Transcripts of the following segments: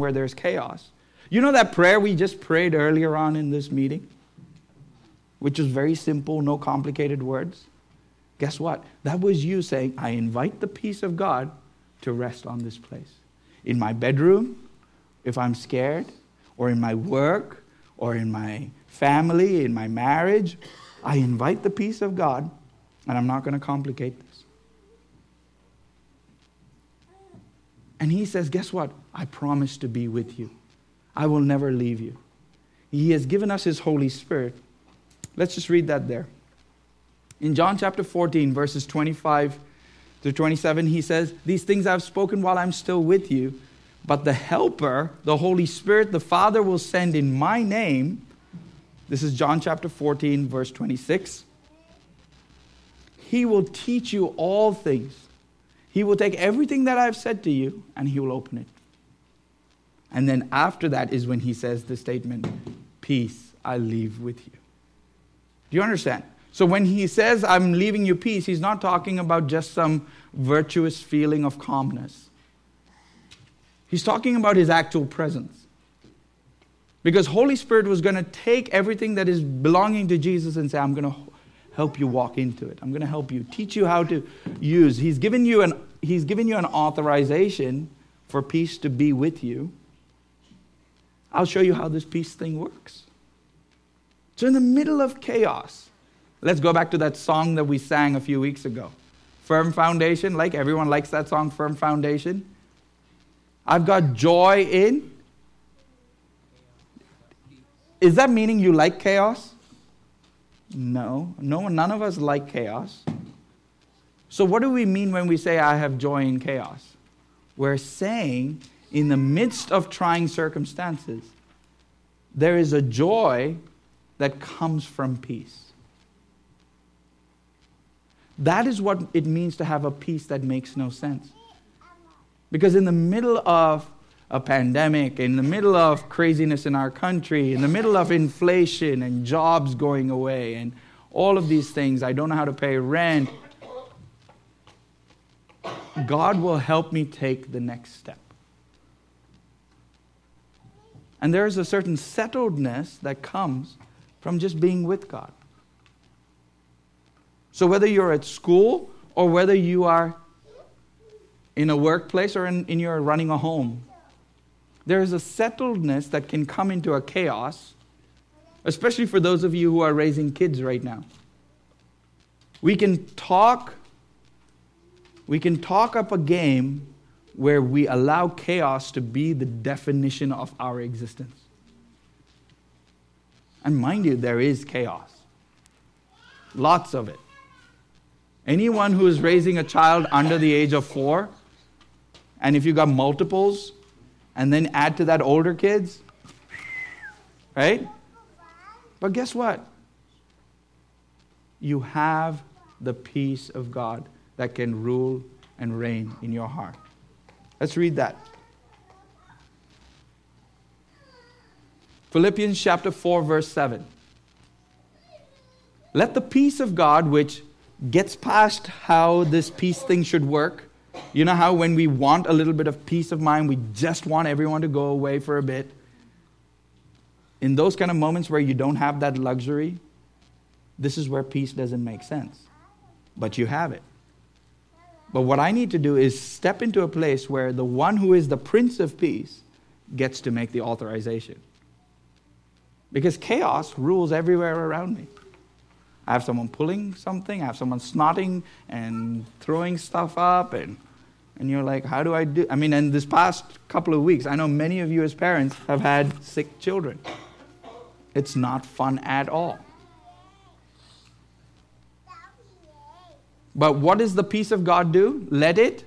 where there's chaos. You know that prayer we just prayed earlier on in this meeting? Which was very simple, no complicated words. Guess what? That was you saying, I invite the peace of God to rest on this place. In my bedroom, if I'm scared, or in my work, or in my family, in my marriage, I invite the peace of God, and I'm not going to complicate this. And he says, Guess what? I promise to be with you. I will never leave you. He has given us his Holy Spirit. Let's just read that there. In John chapter 14, verses 25 to 27, he says, These things I've spoken while I'm still with you, but the Helper, the Holy Spirit, the Father will send in my name. This is John chapter 14, verse 26. He will teach you all things. He will take everything that I've said to you and he will open it. And then after that is when he says the statement, Peace I leave with you. Do you understand? So when he says, I'm leaving you peace, he's not talking about just some virtuous feeling of calmness. He's talking about his actual presence. Because Holy Spirit was going to take everything that is belonging to Jesus and say, I'm going to help you walk into it. I'm going to help you, teach you how to use. He's given you an, he's given you an authorization for peace to be with you. I'll show you how this peace thing works. So, in the middle of chaos, Let's go back to that song that we sang a few weeks ago. Firm foundation, like everyone likes that song, Firm Foundation. I've got joy in. Is that meaning you like chaos? No, no, none of us like chaos. So, what do we mean when we say, I have joy in chaos? We're saying, in the midst of trying circumstances, there is a joy that comes from peace. That is what it means to have a peace that makes no sense. Because in the middle of a pandemic, in the middle of craziness in our country, in the middle of inflation and jobs going away, and all of these things, I don't know how to pay rent. God will help me take the next step. And there is a certain settledness that comes from just being with God. So, whether you're at school or whether you are in a workplace or in, in your running a home, there is a settledness that can come into a chaos, especially for those of you who are raising kids right now. We can talk, we can talk up a game where we allow chaos to be the definition of our existence. And mind you, there is chaos. Lots of it. Anyone who is raising a child under the age of four, and if you've got multiples, and then add to that older kids, right? But guess what? You have the peace of God that can rule and reign in your heart. Let's read that. Philippians chapter 4, verse 7. Let the peace of God, which gets past how this peace thing should work. You know how when we want a little bit of peace of mind, we just want everyone to go away for a bit? In those kind of moments where you don't have that luxury, this is where peace doesn't make sense. But you have it. But what I need to do is step into a place where the one who is the Prince of Peace gets to make the authorization. Because chaos rules everywhere around me. I have someone pulling something, I have someone snotting and throwing stuff up, and, and you're like, how do I do? I mean, in this past couple of weeks, I know many of you as parents have had sick children. It's not fun at all. But what does the peace of God do? Let it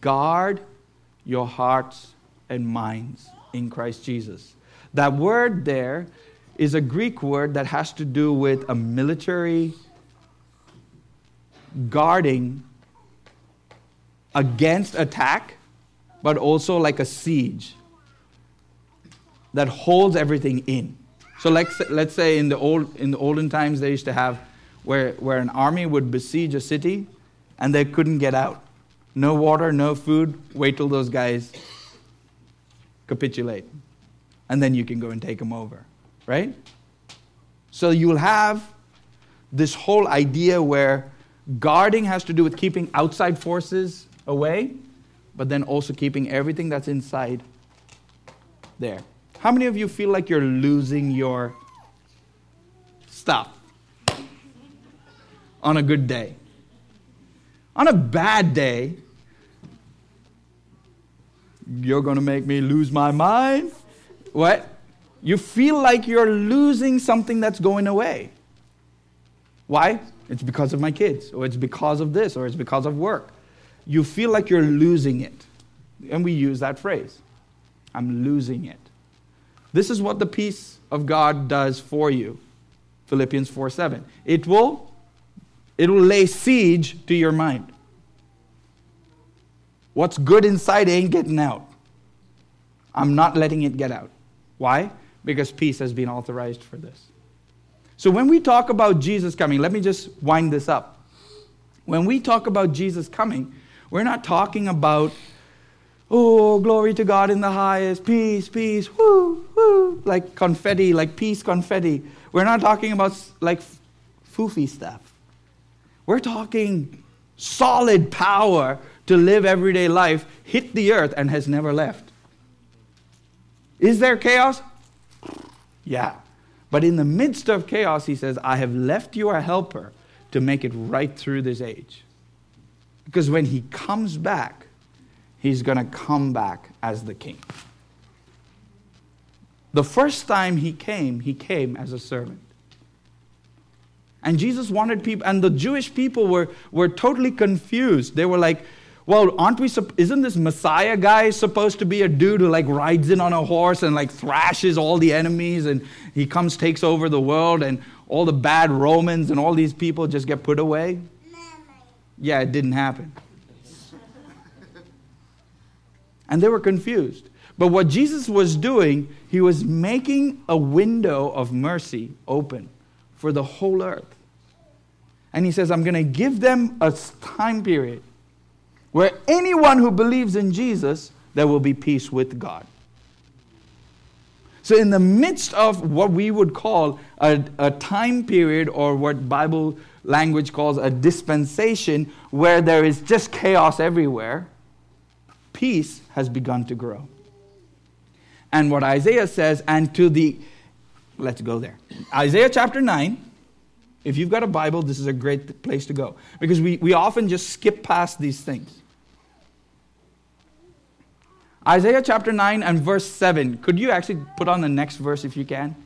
guard your hearts and minds in Christ Jesus. That word there is a Greek word that has to do with a military guarding against attack, but also like a siege that holds everything in. So let's, let's say in the, old, in the olden times, they used to have where, where an army would besiege a city and they couldn't get out. No water, no food, wait till those guys capitulate. And then you can go and take them over, right? So you'll have this whole idea where guarding has to do with keeping outside forces away, but then also keeping everything that's inside there. How many of you feel like you're losing your stuff on a good day? On a bad day, you're going to make me lose my mind. What? You feel like you're losing something that's going away. Why? It's because of my kids, or it's because of this, or it's because of work. You feel like you're losing it. And we use that phrase I'm losing it. This is what the peace of God does for you. Philippians 4 7. It will, it will lay siege to your mind. What's good inside ain't getting out. I'm not letting it get out. Why? Because peace has been authorized for this. So when we talk about Jesus coming, let me just wind this up. When we talk about Jesus coming, we're not talking about, oh, glory to God in the highest, peace, peace, woo, woo, like confetti, like peace confetti. We're not talking about like foofy stuff. We're talking solid power to live everyday life, hit the earth, and has never left. Is there chaos? Yeah. But in the midst of chaos, he says, I have left you a helper to make it right through this age. Because when he comes back, he's going to come back as the king. The first time he came, he came as a servant. And Jesus wanted people, and the Jewish people were, were totally confused. They were like, well, aren't we, isn't this Messiah guy supposed to be a dude who like rides in on a horse and like thrashes all the enemies and he comes, takes over the world and all the bad Romans and all these people just get put away? Yeah, it didn't happen. and they were confused. But what Jesus was doing, he was making a window of mercy open for the whole earth. And he says, I'm going to give them a time period where anyone who believes in Jesus, there will be peace with God. So, in the midst of what we would call a, a time period, or what Bible language calls a dispensation, where there is just chaos everywhere, peace has begun to grow. And what Isaiah says, and to the, let's go there. Isaiah chapter 9, if you've got a Bible, this is a great place to go because we, we often just skip past these things. Isaiah chapter 9 and verse 7. Could you actually put on the next verse if you can?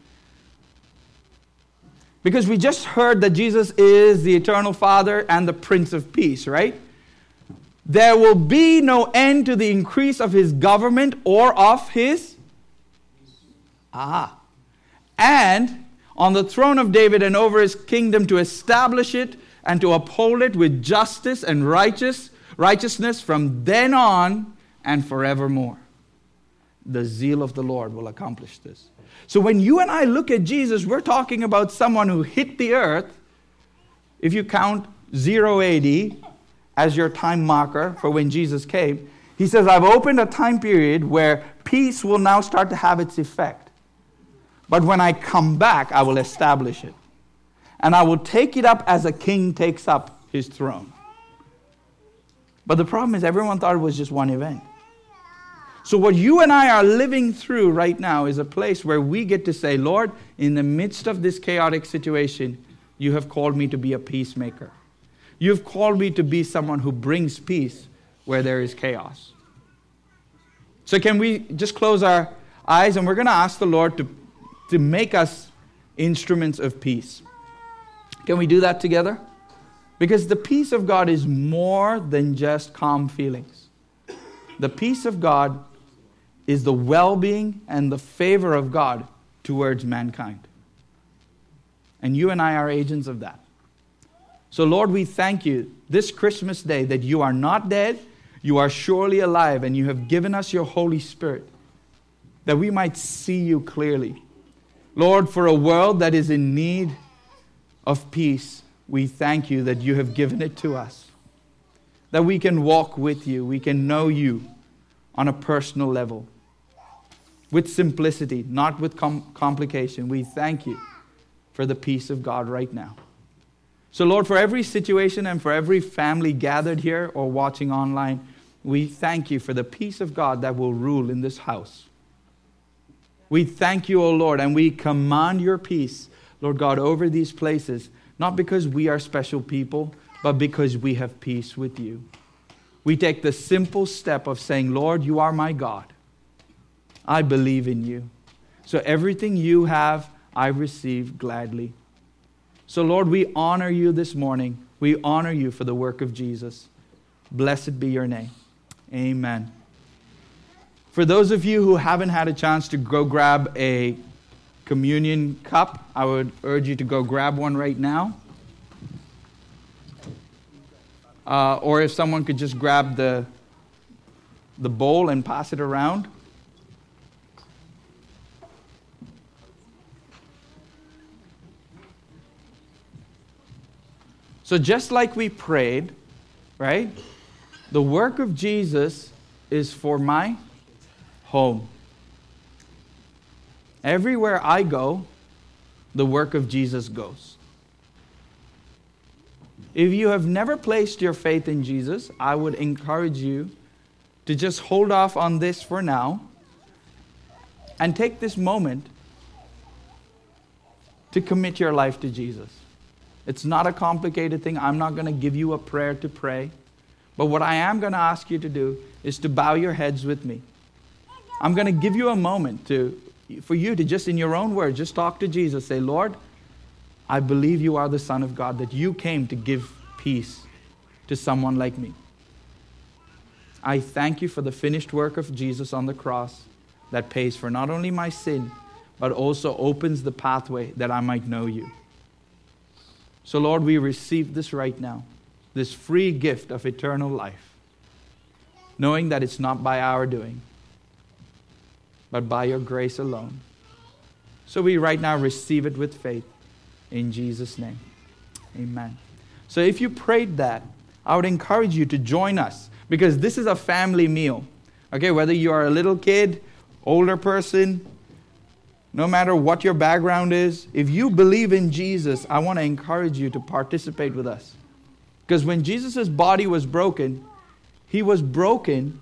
Because we just heard that Jesus is the eternal Father and the Prince of Peace, right? There will be no end to the increase of his government or of his. Ah. And on the throne of David and over his kingdom to establish it and to uphold it with justice and righteous righteousness from then on and forevermore. The zeal of the Lord will accomplish this. So when you and I look at Jesus, we're talking about someone who hit the earth. If you count 0 AD as your time marker for when Jesus came, he says, I've opened a time period where peace will now start to have its effect. But when I come back, I will establish it. And I will take it up as a king takes up his throne. But the problem is, everyone thought it was just one event. So, what you and I are living through right now is a place where we get to say, Lord, in the midst of this chaotic situation, you have called me to be a peacemaker. You've called me to be someone who brings peace where there is chaos. So, can we just close our eyes and we're going to ask the Lord to, to make us instruments of peace? Can we do that together? Because the peace of God is more than just calm feelings. The peace of God is the well being and the favor of God towards mankind. And you and I are agents of that. So, Lord, we thank you this Christmas day that you are not dead, you are surely alive, and you have given us your Holy Spirit that we might see you clearly. Lord, for a world that is in need of peace, we thank you that you have given it to us. That we can walk with you, we can know you on a personal level. With simplicity, not with com- complication. We thank you for the peace of God right now. So, Lord, for every situation and for every family gathered here or watching online, we thank you for the peace of God that will rule in this house. We thank you, O Lord, and we command your peace, Lord God, over these places, not because we are special people, but because we have peace with you. We take the simple step of saying, Lord, you are my God. I believe in you. So everything you have, I receive gladly. So, Lord, we honor you this morning. We honor you for the work of Jesus. Blessed be your name. Amen. For those of you who haven't had a chance to go grab a communion cup, I would urge you to go grab one right now. Uh, or if someone could just grab the, the bowl and pass it around. So, just like we prayed, right? The work of Jesus is for my home. Everywhere I go, the work of Jesus goes. If you have never placed your faith in Jesus, I would encourage you to just hold off on this for now and take this moment to commit your life to Jesus. It's not a complicated thing. I'm not going to give you a prayer to pray. But what I am going to ask you to do is to bow your heads with me. I'm going to give you a moment to, for you to just, in your own words, just talk to Jesus. Say, Lord, I believe you are the Son of God, that you came to give peace to someone like me. I thank you for the finished work of Jesus on the cross that pays for not only my sin, but also opens the pathway that I might know you. So, Lord, we receive this right now this free gift of eternal life, knowing that it's not by our doing, but by your grace alone. So we right now receive it with faith in Jesus' name. Amen. So if you prayed that, I would encourage you to join us because this is a family meal. Okay, whether you are a little kid, older person, no matter what your background is, if you believe in Jesus, I want to encourage you to participate with us. Because when Jesus' body was broken, he was broken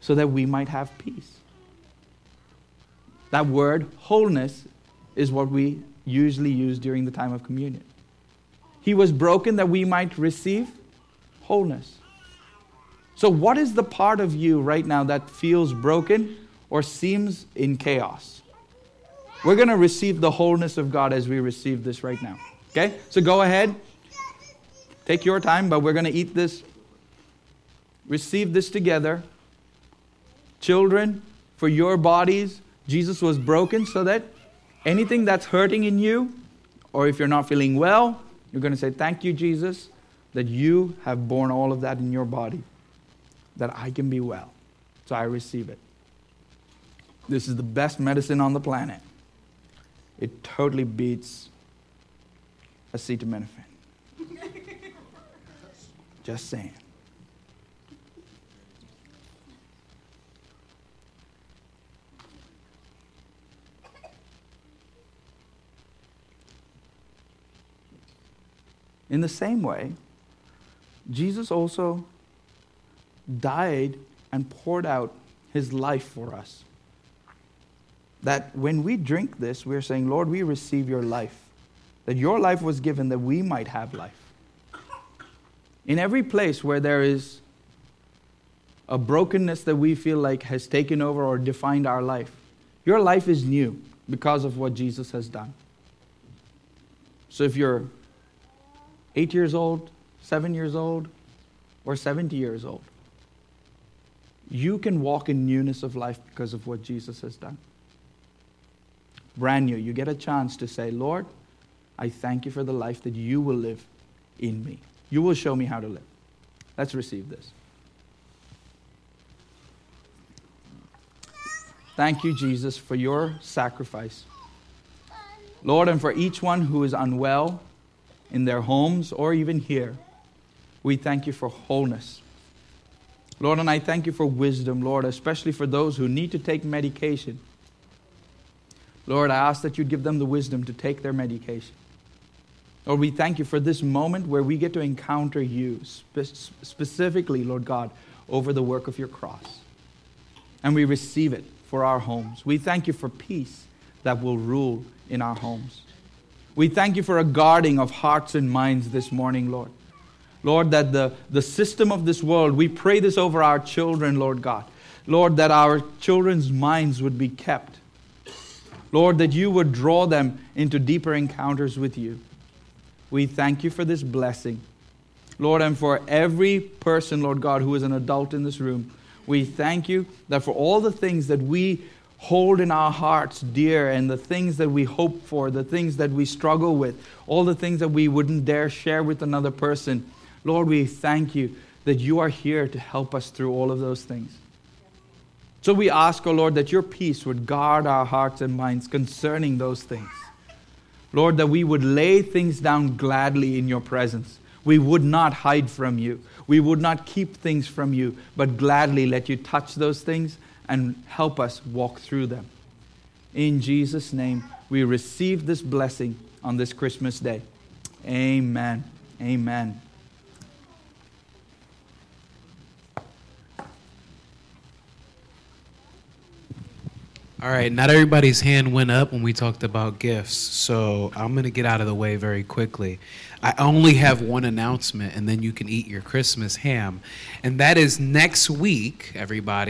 so that we might have peace. That word, wholeness, is what we usually use during the time of communion. He was broken that we might receive wholeness. So, what is the part of you right now that feels broken or seems in chaos? We're going to receive the wholeness of God as we receive this right now. Okay? So, go ahead. Take your time, but we're going to eat this, receive this together. Children, for your bodies, Jesus was broken so that anything that's hurting in you, or if you're not feeling well, you're going to say, Thank you, Jesus, that you have borne all of that in your body, that I can be well. So I receive it. This is the best medicine on the planet. It totally beats acetaminophen. Just saying. In the same way, Jesus also died and poured out his life for us. That when we drink this, we're saying, Lord, we receive your life. That your life was given that we might have life. In every place where there is a brokenness that we feel like has taken over or defined our life, your life is new because of what Jesus has done. So if you're eight years old, seven years old, or 70 years old, you can walk in newness of life because of what Jesus has done. Brand new. You get a chance to say, Lord, I thank you for the life that you will live in me. You will show me how to live. Let's receive this. Thank you, Jesus, for your sacrifice. Lord, and for each one who is unwell in their homes or even here, we thank you for wholeness. Lord, and I thank you for wisdom, Lord, especially for those who need to take medication. Lord, I ask that you'd give them the wisdom to take their medication. Lord, we thank you for this moment where we get to encounter you, spe- specifically, Lord God, over the work of your cross. And we receive it for our homes. We thank you for peace that will rule in our homes. We thank you for a guarding of hearts and minds this morning, Lord. Lord, that the, the system of this world, we pray this over our children, Lord God. Lord, that our children's minds would be kept. Lord, that you would draw them into deeper encounters with you. We thank you for this blessing. Lord, and for every person, Lord God, who is an adult in this room, we thank you that for all the things that we hold in our hearts dear and the things that we hope for, the things that we struggle with, all the things that we wouldn't dare share with another person, Lord, we thank you that you are here to help us through all of those things. So we ask, O oh Lord, that your peace would guard our hearts and minds concerning those things. Lord, that we would lay things down gladly in your presence. We would not hide from you. We would not keep things from you, but gladly let you touch those things and help us walk through them. In Jesus' name, we receive this blessing on this Christmas day. Amen. Amen. All right, not everybody's hand went up when we talked about gifts, so I'm going to get out of the way very quickly. I only have one announcement, and then you can eat your Christmas ham. And that is next week, everybody.